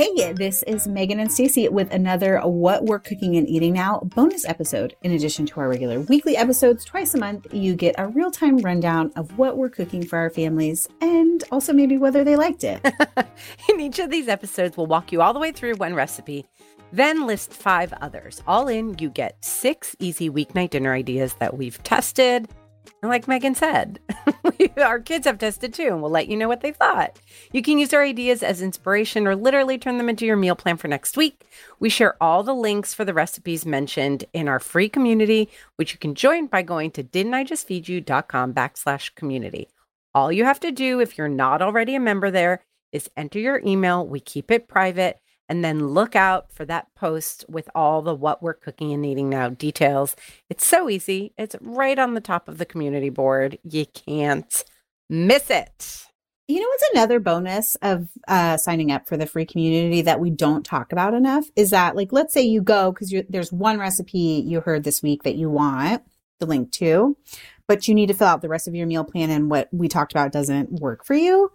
Hey, this is Meghan and Stacie with another What We're Cooking and Eating Now bonus episode. In addition to our regular weekly episodes twice a month, you get a real time rundown of what we're cooking for our families and also maybe whether they liked it. in each of these episodes, we'll walk you all the way through one recipe, then list five others. All in, you get six easy weeknight dinner ideas that we've tested like Meghan said, our kids have tested too, and we'll let you know what they thought. You can use our ideas as inspiration or literally turn them into your meal plan for next week. We share all the links for the recipes mentioned in our free community, which you can join by going to didn'tijustfeedyou.com backslash community. All you have to do if you're not already a member there is enter your email. We keep it private and then look out for that post with all the what we're cooking and eating now details. It's so easy. It's right on the top of the community board. You can't miss it. You know what's another bonus of uh, signing up for the free community that we don't talk about enough is that, like, let's say you go because there's one recipe you heard this week that you want the link to, but you need to fill out the rest of your meal plan and what we talked about doesn't work for you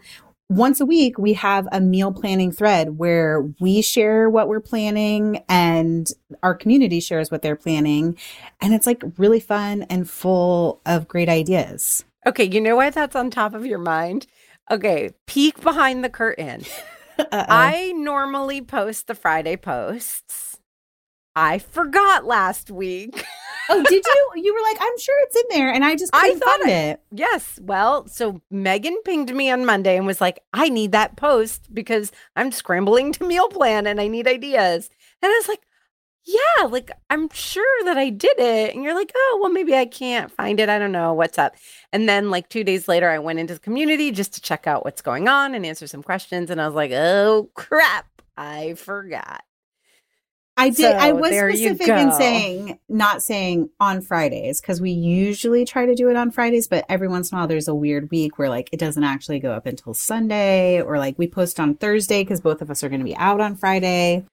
once a week we have a meal planning thread where we share what we're planning and our community shares what they're planning. And it's like really fun and full of great ideas. Okay you know why that's on top of your mind? Okay peek behind the curtain. I normally post the friday posts. I forgot last week oh, did you? You were like, I'm sure it's in there, and I just I find I, it. Yes. Well, so Meghan pinged me on Monday and was like, I need that post because I'm scrambling to meal plan and I need ideas. And I was like, yeah, like I'm sure that I did it. And you're like, oh, well, maybe I can't find it. I don't know what's up. And then, like, two days later, I went into the community just to check out what's going on and answer some questions. And I was like, oh, crap, I forgot. I did. So I was specific in saying not saying on Fridays because we usually try to do it on Fridays, but every once in a while there's a weird week where like it doesn't actually go up until Sunday, or like we post on Thursday because both of us are going to be out on Friday.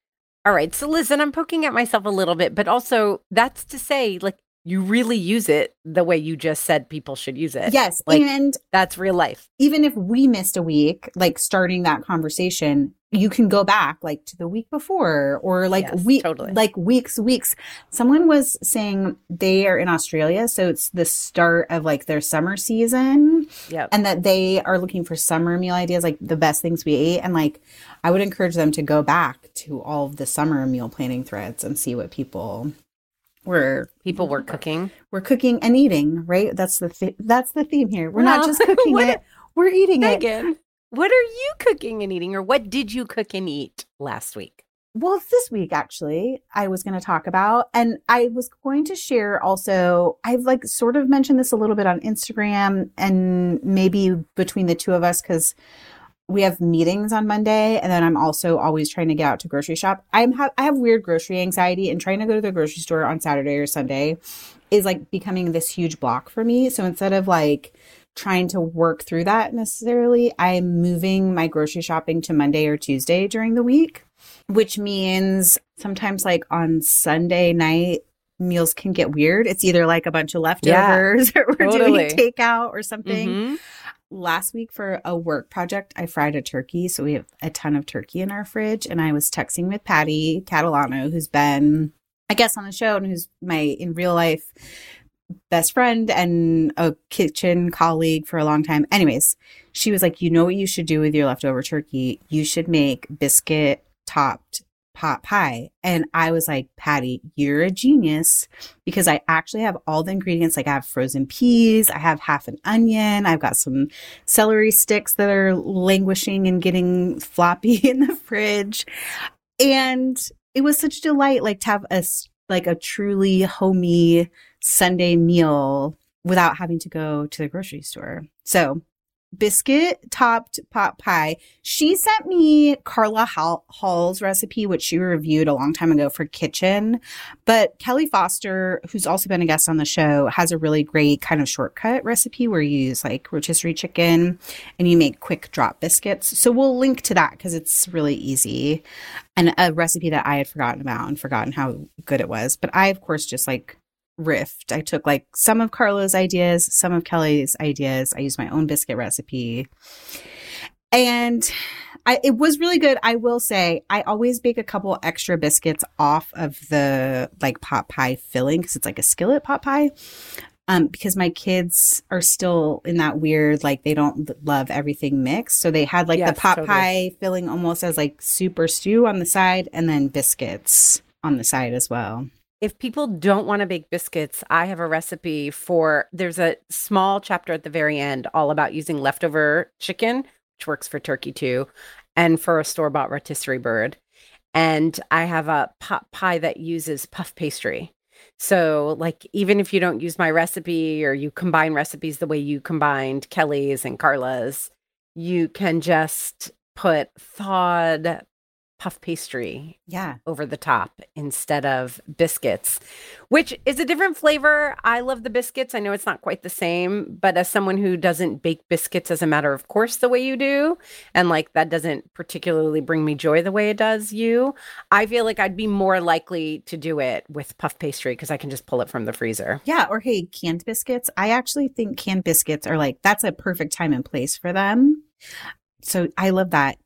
All right. So listen, I'm poking at myself a little bit, but also that's to say, like you really use it the way you just said people should use it. Yes. Like, and that's real life. even if we missed a week, like starting that conversation, you can go back like to the week before or like Yes, week, totally. like weeks, weeks. Someone was saying they are in Australia. So it's the start of like their summer season Yep. and that they are looking for summer meal ideas, like the best things we ate. And like, I would encourage them to go back to all of the summer meal planning threads and see what people were People were cooking. we're cooking and eating, right? That's the th- that's the theme here. We're not just cooking it; we're eating it. What are you cooking and eating, or what did you cook and eat last week? Well, this week actually, I was going to talk about, and I was going to share also. I've like sort of mentioned this a little bit on Instagram, and maybe between the two of us because we have meetings on Monday, and then I'm also always trying to get out to grocery shop. I'm ha- I have weird grocery anxiety, and trying to go to the grocery store on Saturday or Sunday is like becoming this huge block for me. So instead of like trying to work through that necessarily, I'm moving my grocery shopping to Monday or Tuesday during the week, which means sometimes like on Sunday night, meals can get weird. It's either like a bunch of leftovers or we're totally. doing takeout or something. Mhm. Last week for a work project, I fried a turkey. So we have a ton of turkey in our fridge. And I was texting with Patty Catalano, who's been, I guess, on the show and who's my in real life best friend and a kitchen colleague for a long time. Anyways, she was like, You know what you should do with your leftover turkey? You should make biscuit topped pot pie. And I was like, Patty, you're a genius because I actually have all the ingredients. Like I have frozen peas, I have half an onion, I've got some celery sticks that are languishing and getting floppy in the fridge. And it was such a delight, like to have a like a truly homey Sunday meal without having to go to the grocery store. So biscuit topped pot pie. She sent me Carla Hall- Hall's recipe, which she reviewed a long time ago for Kitchn. But Kelli Foster, who's also been a guest on the show, has a really great kind of shortcut recipe where you use like rotisserie chicken and you make quick drop biscuits. So we'll link to that because it's really easy and a recipe that I had forgotten about and forgotten how good it was. But I, of course, just like riffed. I took like some of Carla's ideas, some of Kelli's ideas. I used my own biscuit recipe. And I, it was really good. I will say, I always bake a couple extra biscuits off of the like pot pie filling because it's like a skillet pot pie. Um, because my kids are still in that weird, like they don't love everything mixed. So they had like Yes, the pot totally. pie filling almost as like super stew on the side and then biscuits on the side as well. If people don't want to bake biscuits, I have a recipe for there's a small chapter at the very end all about using leftover chicken, which works for turkey too, and for a store bought rotisserie bird. And I have a pot pie that uses puff pastry. So, like, even if you don't use my recipe or you combine recipes the way you combined Kelli's and Carla's, you can just put thawed puff pastry Yeah. over the top instead of biscuits, which is a different flavor. I love the biscuits. I know it's not quite the same, but as someone who doesn't bake biscuits as a matter of course the way you do, and like that doesn't particularly bring me joy the way it does you, I feel like I'd be more likely to do it with puff pastry because I can just pull it from the freezer. Yeah, or hey, canned biscuits. I actually think canned biscuits are like that's a perfect time and place for them. So I love that.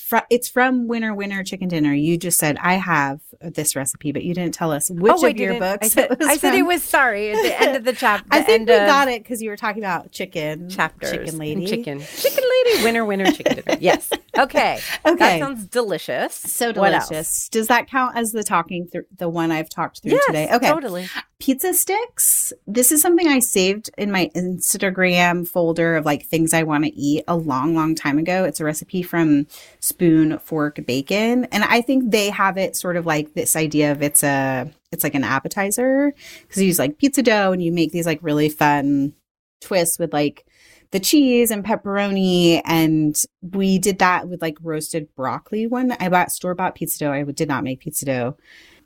Fr- it's from Winner Winner Chicken Dinner. You just said I have this recipe, but you didn't tell us which oh, of your books. I said, it was I said it was sorry at the end of the chapter. I think we got it because you were talking about chicken chapters. chicken lady, Chicken. Chicken lady. Winner, winner, chicken dinner. Yes. Okay. Okay, That sounds delicious. so delicious. Does that count as the talking through the one I've talked through Yes, today? Okay, totally. Pizza sticks. This is something I saved in my Instagram folder of like things I want to eat a long, long time ago. It's a recipe from Spoon Fork Bacon. And I think they have it sort of like this idea of it's a, it's like an appetizer because you use like pizza dough and you make these like really fun twists with like the cheese and pepperoni. And we did that with like roasted broccoli one. I bought store bought pizza dough. I did not make pizza dough.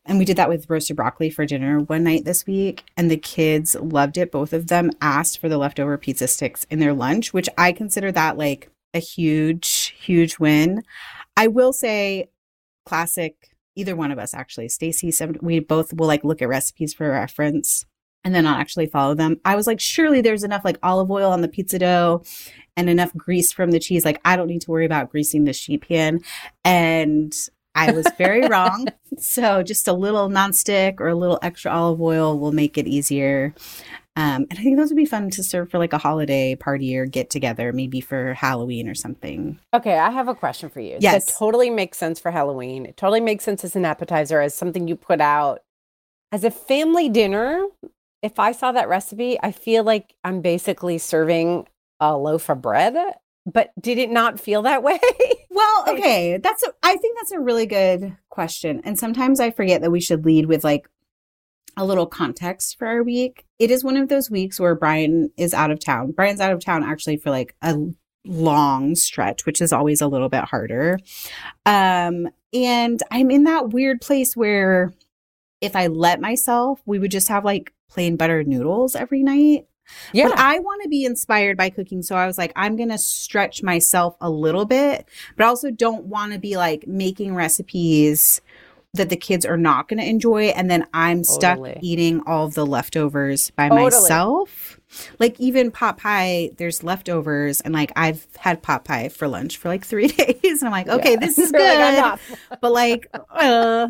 And we did that with roasted broccoli for dinner one night this week. And the kids loved it. Both of them asked for the leftover pizza sticks in their lunch, which I consider that like a huge, huge win. I will say, classic, either one of us actually, Stacie, we both will like look at recipes for reference. and then not actually follow them. I was like, surely there's enough like olive oil on the pizza dough and enough grease from the cheese. Like, I don't need to worry about greasing the sheet pan. And I was very wrong. So, just a little nonstick or a little extra olive oil will make it easier. Um, and I think those would be fun to serve for like a holiday party or get together, maybe for Halloween or something. Okay, I have a question for you. Yes. That totally makes sense for Halloween. It totally makes sense as an appetizer, as something you put out as a family dinner. If I saw that recipe, I feel like I'm basically serving a loaf of bread. But did it not feel that way? Well, okay, that's a, I think that's a really good question. And sometimes I forget that we should lead with like a little context for our week. It is one of those weeks where Brian is out of town. Brian's out of town actually for like a long stretch, which is always a little bit harder. Um, and I'm in that weird place where if I let myself, we would just have like plain buttered noodles every night. Yeah. But I want to be inspired by cooking. So I was like, I'm going to stretch myself a little bit, but I also don't want to be like making recipes that the kids are not going to enjoy. And then I'm stuck Totally. eating all the leftovers by Totally. myself. Like even pot pie, there's leftovers. And like I've had pot pie for lunch for like three days. And I'm like, okay, Yeah. this is like, good. enough. but like, uh,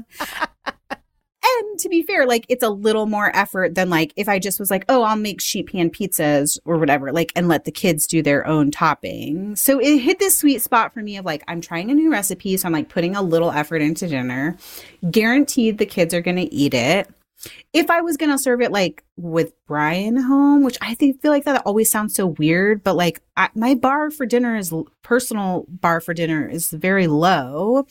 and to be fair, like it's a little more effort than like if I just was like, oh, I'll make sheet pan pizzas or whatever, like, and let the kids do their own topping. So it hit this sweet spot for me of like, I'm trying a new recipe. So I'm like putting a little effort into dinner, guaranteed the kids are going to eat it. If I was going to serve it like with Brian home, which I think feel like that always sounds so weird, but like I, my bar for dinner is personal bar for dinner is very low.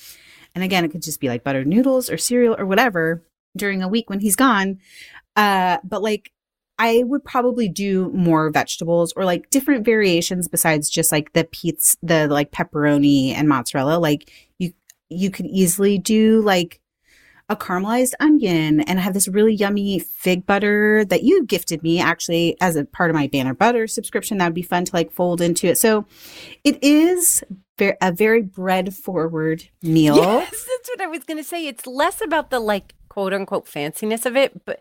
And again, it could just be like buttered noodles or cereal or whatever during a week when he's gone. Uh, but like I would probably do more vegetables or like different variations besides just like the pizza, the like pepperoni and mozzarella. Like you, you could easily do like a caramelized onion and have this really yummy fig butter that you gifted me actually as a part of my Banner Butter subscription. That would be fun to like fold into it. So it is a very bread forward meal. Yes, that's what I was going to say. It's less about the like quote unquote fanciness of it, but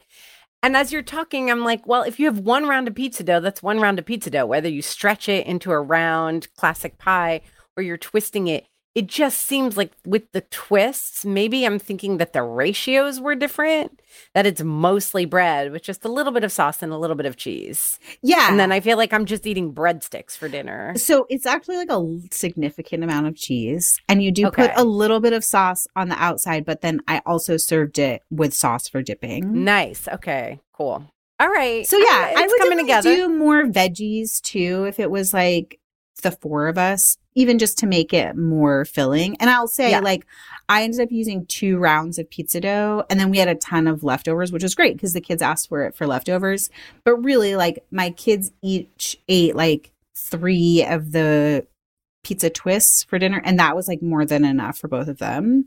and as you're talking, I'm like, well, if you have one round of pizza dough, that's one round of pizza dough. Whether you stretch it into a round classic pie or you're twisting it, it just seems like with the twists, maybe I'm thinking that the ratios were different, that it's mostly bread with just a little bit of sauce and a little bit of cheese. Yeah. And then I feel like I'm just eating breadsticks for dinner. So it's actually like a significant amount of cheese. And you do put a little bit of sauce on the outside, but then I also served it with sauce for dipping. Nice. Okay, cool. All right. So yeah, it's I would coming together. do more veggies too if it was like the four of us, even just to make it more filling. And I'll say Yeah. like I ended up using two rounds of pizza dough and then we had a ton of leftovers, which was great because the kids asked for it for leftovers. But really like my kids each ate like three of the pizza twists for dinner and that was like more than enough for both of them.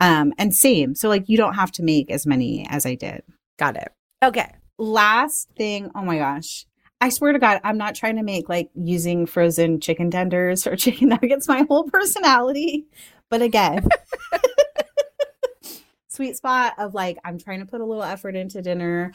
Um and same. So like you don't have to make as many as I did Got it. Okay. last thing oh my gosh i swear to god i'm not trying to make like using frozen chicken tenders or chicken nuggets my whole personality but again sweet spot of like i'm trying to put a little effort into dinner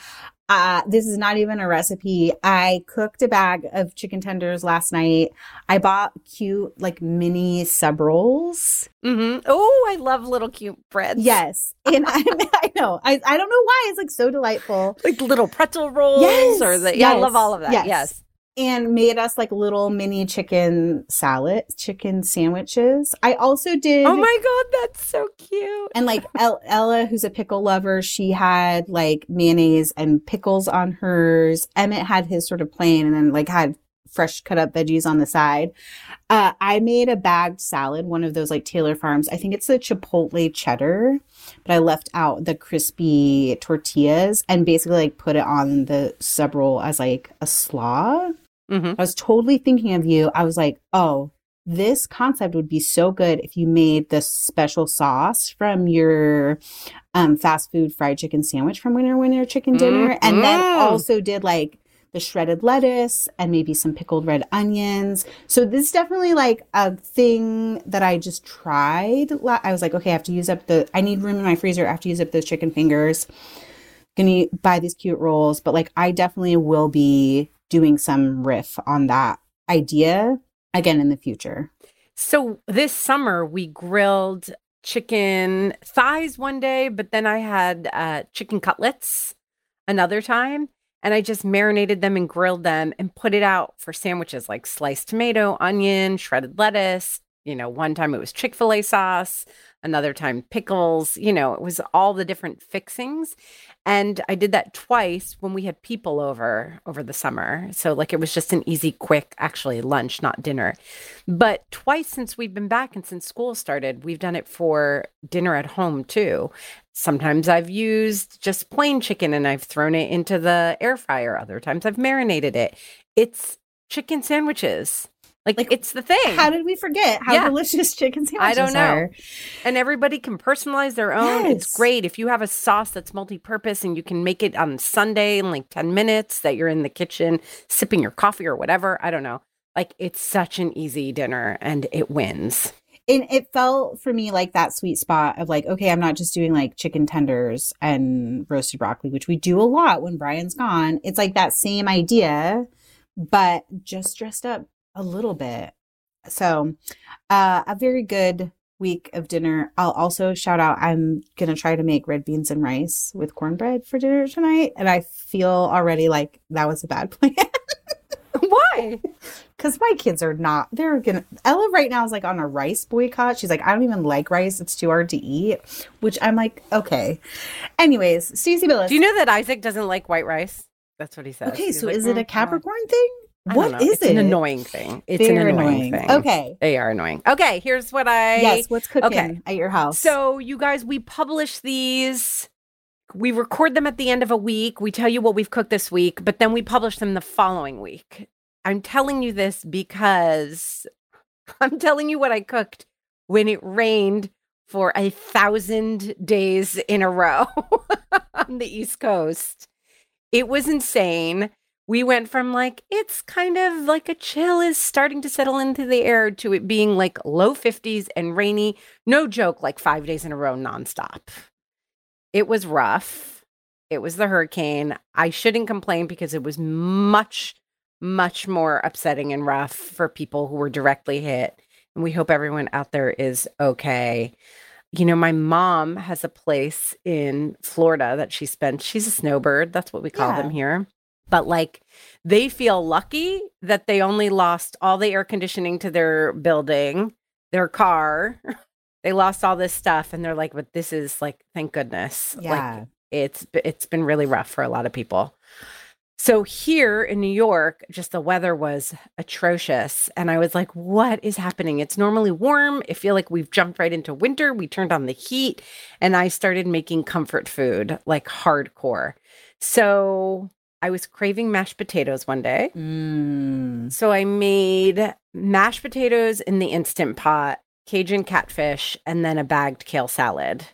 uh this is not even a recipe i cooked a bag of chicken tenders last night i bought cute like mini sub rolls Mm-hmm. Oh, I love little cute breads. yes and I, I know I, I don't know why it's like so delightful like little pretzel rolls Yes, or the yeah, I love all of that. yes. Yes. And made us like little mini chicken salad, chicken sandwiches. I also did. Oh my god, that's so cute. And like El- Ella, who's a pickle lover, she had like mayonnaise and pickles on hers. Emmett had his sort of plain and then like had fresh cut up veggies on the side. Uh, I made a bagged salad, one of those like Taylor Farms. I think it's the Chipotle cheddar, but I left out the crispy tortillas and basically like put it on the sub roll as like a slaw. Mm-hmm. I was totally thinking of you. I was like, oh, this concept would be so good if you made the special sauce from your um, fast food fried chicken sandwich from Winner Winner Chicken Dinner, and then also did like the shredded lettuce and maybe some pickled red onions. So this is definitely like a thing that I just tried. I was like, okay, I have to use up the. I need room in my freezer. I have to use up those chicken fingers. gonna buy these cute rolls, but like I definitely will be doing some riff on that idea again in the future. So this summer we grilled chicken thighs one day, but then I had uh, chicken cutlets another time. And I just marinated them and grilled them and put it out for sandwiches like sliced tomato, onion, shredded lettuce. You know, one time it was Chick fil A sauce, another time pickles. You know, it was all the different fixings. And I did that twice when we had people over over the summer. So like it was just an easy, quick, actually lunch, not dinner. But twice since we've been back and since school started, we've done it for dinner at home too. Sometimes I've used just plain chicken and I've thrown it into the air fryer. Other times I've marinated it. It's chicken sandwiches. Like, Like, it's the thing. How did we forget how Yeah. delicious chicken sandwiches I don't know. are? and everybody can personalize their own. It's great if you have a sauce that's multi-purpose and you can make it on Sunday in like 10 minutes that you're in the kitchen sipping your coffee or whatever. I don't know. Like it's such an easy dinner and it wins. And it felt for me like that sweet spot of like, okay, I'm not just doing like chicken tenders and roasted broccoli, which we do a lot when Brian's gone. It's like that same idea, but just dressed up a little bit. So, uh, a very good week of dinner. I'll also shout out I'm going to try to make red beans and rice with cornbread for dinner tonight. And I feel already like that was a bad plan. Why? Because my kids are not, they're gonna, Ella right now is like on a rice boycott. She's like, I don't even like rice. It's too hard to eat, which I'm like, okay. Anyways, Stacie Billis. Do you know that Isaac doesn't like white rice? That's what he says. okay, He's so like, is it "Mm, a no." Capricorn thing? What is it's it? an annoying thing. It's Very an annoying, thing. Okay. They are annoying. Okay, here's what I yes, what's cooking okay. at your house? So, you guys, we publish these. We record them at the end of a week. We tell you what we've cooked this week, but then we publish them the following week. I'm telling you this because I'm telling you what I cooked when it rained for a thousand days in a row on the East Coast. It was insane. We went from like, it's kind of like a chill is starting to settle into the air to it being like low 50s and rainy. No joke, like five days in a row nonstop. It was rough. It was the hurricane. I shouldn't complain because it was much, much more upsetting and rough for people who were directly hit. And we hope everyone out there is okay. You know, my mom has a place in Florida that she spent. She's a snowbird. That's what we call Yeah. them here. But like, they feel lucky that they only lost all the air conditioning to their building, their car. They lost all this stuff, and they're like, "But this is like, thank goodness." Like, yeah. it's it's been really rough for a lot of people. So here in New York, just the weather was atrocious and I was like, what is happening? It's normally warm. I feel like we've jumped right into winter. We turned on the heat and I started making comfort food like hardcore. So I was craving mashed potatoes one day. Mm. So I made mashed potatoes in the instant pot, Cajun catfish, and then a bagged kale salad.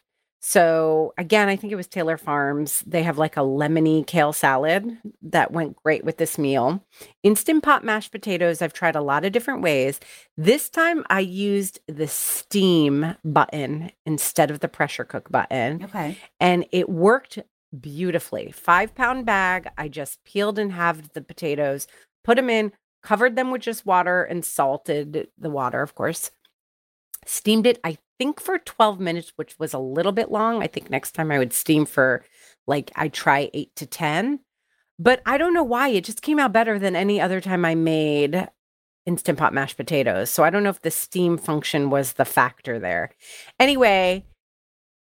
So again, I think it was Taylor Farms. They have like a lemony kale salad that went great with this meal. Instant pot mashed potatoes, I've tried a lot of different ways. This time I used the steam button instead of the pressure cook button Okay. and it worked beautifully. Five pound bag. I just peeled and halved the potatoes, put them in, covered them with just water and salted the water, of course. Steamed it, I think, for 12 minutes, which was a little bit long. I think next time I would steam for like, I try eight to 10. But I don't know why. It just came out better than any other time I made instant pot mashed potatoes. So I don't know if the steam function was the factor there. Anyway,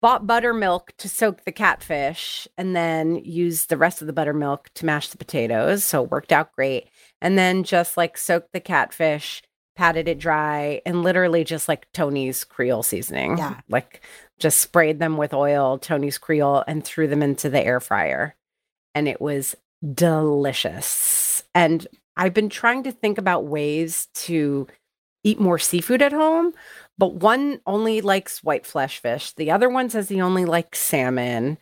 bought buttermilk to soak the catfish and then used the rest of the buttermilk to mash the potatoes. So it worked out great. And then just like soaked the catfish, patted it dry, and literally just like Tony's Creole seasoning. Yeah. Like just sprayed them with oil, Tony's Creole, and threw them into the air fryer. And it was delicious. And I've been trying to think about ways to eat more seafood at home, but one only likes white flesh fish. The other one says he only likes salmon.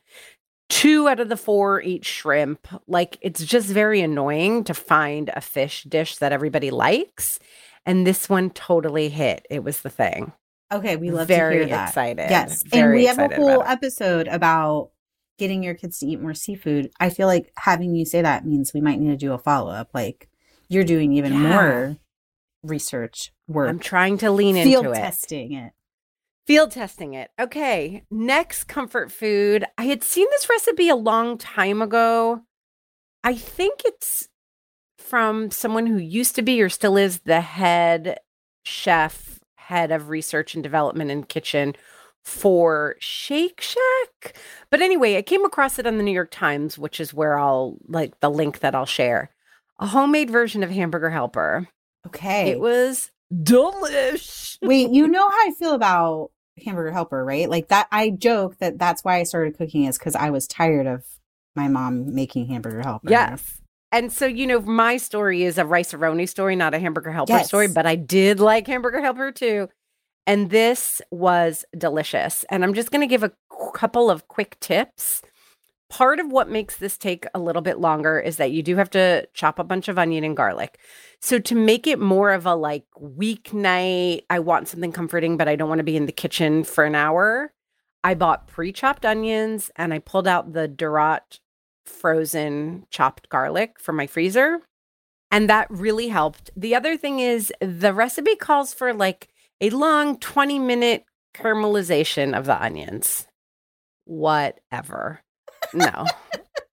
Two out of the four eat shrimp. Like it's just very annoying to find a fish dish that everybody likes. And this one totally hit. It was the thing. Okay. We love very to hear that. excited. Yes. and we have a whole about episode about getting your kids to eat more seafood, I feel like having you say that means we might need to do a follow up. Like you're doing even Yeah. more research work, I'm trying to lean field into it. Field testing it. Field testing it. Okay. Next comfort food. I had seen this recipe a long time ago. I think it's from someone who used to be or still is the head chef, head of research and development in kitchen for Shake Shack. But anyway, I came across it on the New York Times, which is where I'll like the link that I'll share. A homemade version of Hamburger Helper. Okay. It was delish. Wait, you know how I feel about hamburger helper, right? Like that I joke that that's why I started cooking is cuz I was tired of my mom making hamburger helper. Yes. And so, you know, my story is a Rice-A-Roni story, not a hamburger helper Yes. story, but I did like hamburger helper too. And this was delicious. And I'm just going to give a couple of quick tips. Part of what makes this take a little bit longer is that you do have to chop a bunch of onion and garlic. So to make it more of a like weeknight, I want something comforting, but I don't want to be in the kitchen for an hour. I bought pre-chopped onions and I pulled out the Dorot frozen chopped garlic from my freezer. And that really helped. The other thing is the recipe calls for like a long 20 minute caramelization of the onions. Whatever. No.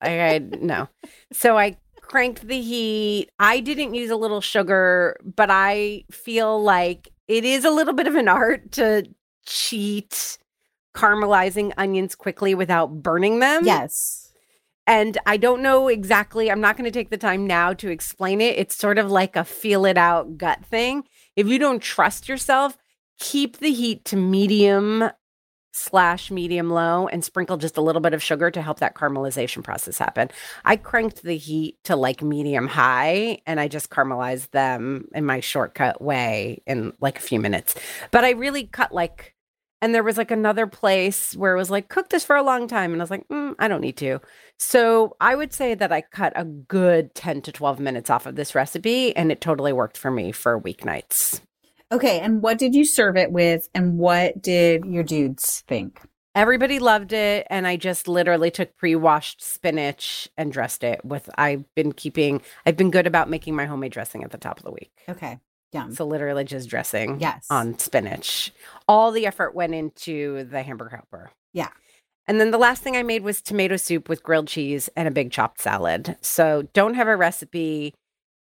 I, I no. So I cranked the heat. I didn't use a little sugar, but I feel like it is a little bit of an art to cheat caramelizing onions quickly without burning them. Yes. And I don't know exactly, I'm not going to take the time now to explain it. It's sort of like a feel it out gut thing. If you don't trust yourself, keep the heat to medium slash medium low and sprinkle just a little bit of sugar to help that caramelization process happen. I cranked the heat to like medium high and I just caramelized them in my shortcut way in like a few minutes. But I really cut like, and there was like another place where it was like, cook this for a long time. And I was like, mm, I don't need to. So I would say that I cut a good 10 to 12 minutes off of this recipe and it totally worked for me for weeknights. Okay, and what did you serve it with and what did your dudes think? Everybody loved it. And I just literally took pre washed spinach and dressed it with, I've been keeping, I've been good about making my homemade dressing at the top of the week. Okay. Yum. So literally just dressing Yes. on spinach. All the effort went into the hamburger helper. Yeah. And then the last thing I made was tomato soup with grilled cheese and a big chopped salad. So don't have a recipe.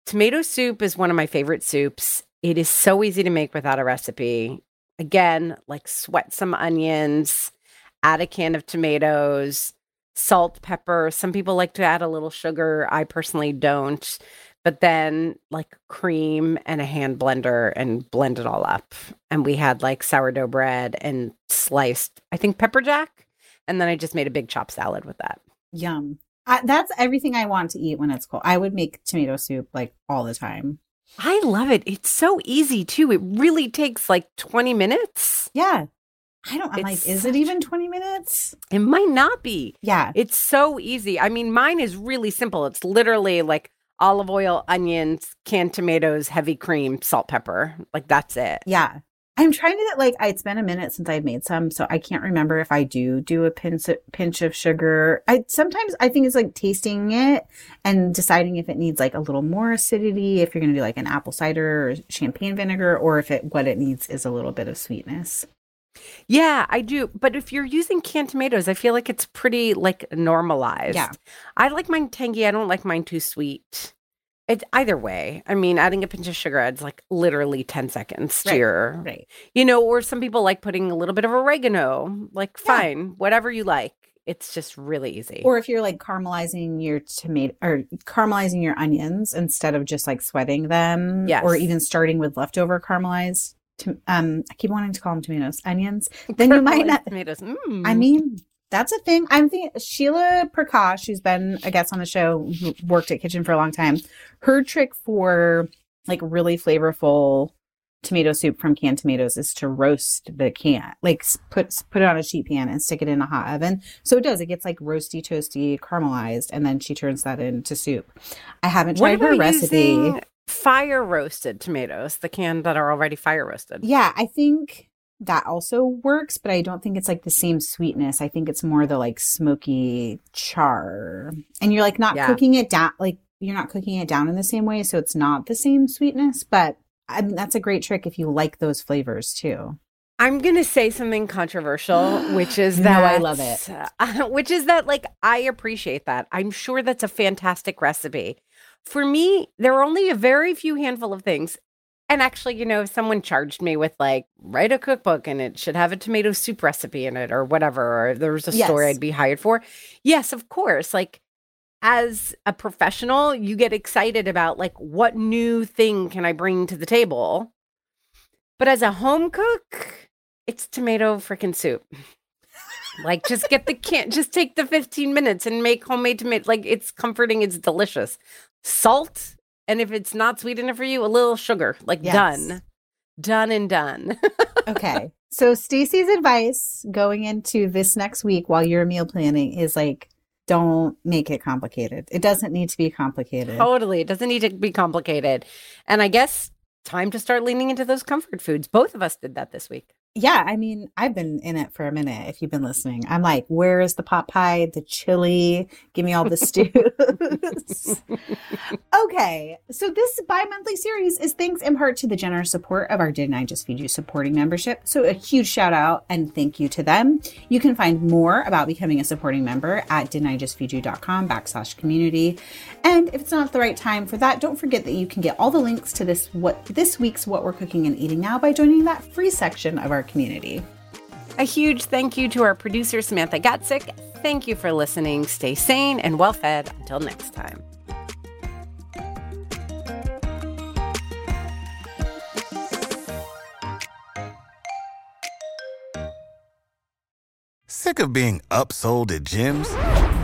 Tomato soup is one of my favorite soups. It is so easy to make without a recipe. Again, like sweat some onions, add a can of tomatoes, salt, pepper. Some people like to add a little sugar. I personally don't. But then like cream and a hand blender and blend it all up. And we had like sourdough bread and sliced, I think pepper jack. And then I just made a big chop salad with that. Yum. I, that's everything I want to eat when it's cold. I would make tomato soup like all the time. I love it. It's so easy too. It really takes like 20 minutes. Yeah. I don't, I'm like, It's is it even 20 minutes? It might not be. Yeah. It's so easy. I mean, mine is really simple. It's literally like olive oil, onions, canned tomatoes, heavy cream, salt, pepper. Like that's it. Yeah. I'm trying to like it's been a minute since I've made some, so I can't remember if I do do a pinch pinch of sugar. I sometimes I think it's like tasting it and deciding if it needs like a little more acidity, if you're going to do like an apple cider or champagne vinegar or if it what it needs is a little bit of sweetness. Yeah, I do. But if you're using canned tomatoes, I feel like it's pretty like normalized. Yeah. I like mine tangy. I don't like mine too sweet. It either way. I mean, adding a pinch of sugar adds like literally 10 seconds to Right, your Right. you know, or some people like putting a little bit of oregano. Like Yeah. fine, whatever you like. It's just really easy. Or if you're like caramelizing your tomato or caramelizing your onions instead of just like sweating them, Yes. or even starting with leftover caramelized. To, um, I keep wanting to call them tomatoes, onions. then you might not- tomatoes. Mm. I mean, that's a thing. I'm thinking Sheila Prakash, who's been a guest on the show, who worked at Kitchn for a long time. Her trick for like really flavorful tomato soup from canned tomatoes is to roast the can, like put put it on a sheet pan and stick it in a hot oven. So it does. It gets like roasty, toasty, caramelized, and then she turns that into soup. I haven't tried her recipe. fire roasted tomatoes, the canned that are already fire roasted? Yeah, I think that also works, but I don't think it's like the same sweetness. I think it's more the like smoky char. And you're like not Yeah. cooking it down, like you're not cooking it down in the same way. So it's not the same sweetness, but I mean, that's a great trick if you like those flavors too. I'm going to say something controversial, which is No, that I love it. uh, which is that like I appreciate that. I'm sure that's a fantastic recipe. For me, there are only a very few handful of things. And actually, you know, if someone charged me with like write a cookbook and it should have a tomato soup recipe in it or whatever, or there was a story I'd be hired for. Yes, of course. Like as a professional, you get excited about like what new thing can I bring to the table? But as a home cook, it's tomato freaking soup. like just get the can just take the 15 minutes and make homemade tomato like it's comforting, it's delicious. Salt, and if it's not sweet enough for you, a little sugar. Like Yes. done. Done and done. Okay. so Stacie's advice going into this next week while you're meal planning is like, don't make it complicated. It doesn't need to be complicated. Totally. It doesn't need to be complicated. And I guess time to start leaning into those comfort foods. Both of us did that this week. Yeah, I mean, I've been in it for a minute. If you've been listening, I'm like, where is the pot pie, the chili? Give me all the stews. okay, so this bi-monthly series is thanks in part to the generous support of our Didn't I Just Feed You supporting membership. So a huge shout out and thank you to them. You can find more about becoming a supporting member at didn'tijustfeedyou.com backslash community. And if it's not the right time for that, don't forget that you can get all the links to this what this week's What We're Cooking and Eating Now by joining that free section of our community. A huge thank you to our producer, Samantha Gatzik. Thank you for listening. Stay sane and well fed. Until next time. Sick of being upsold at gyms?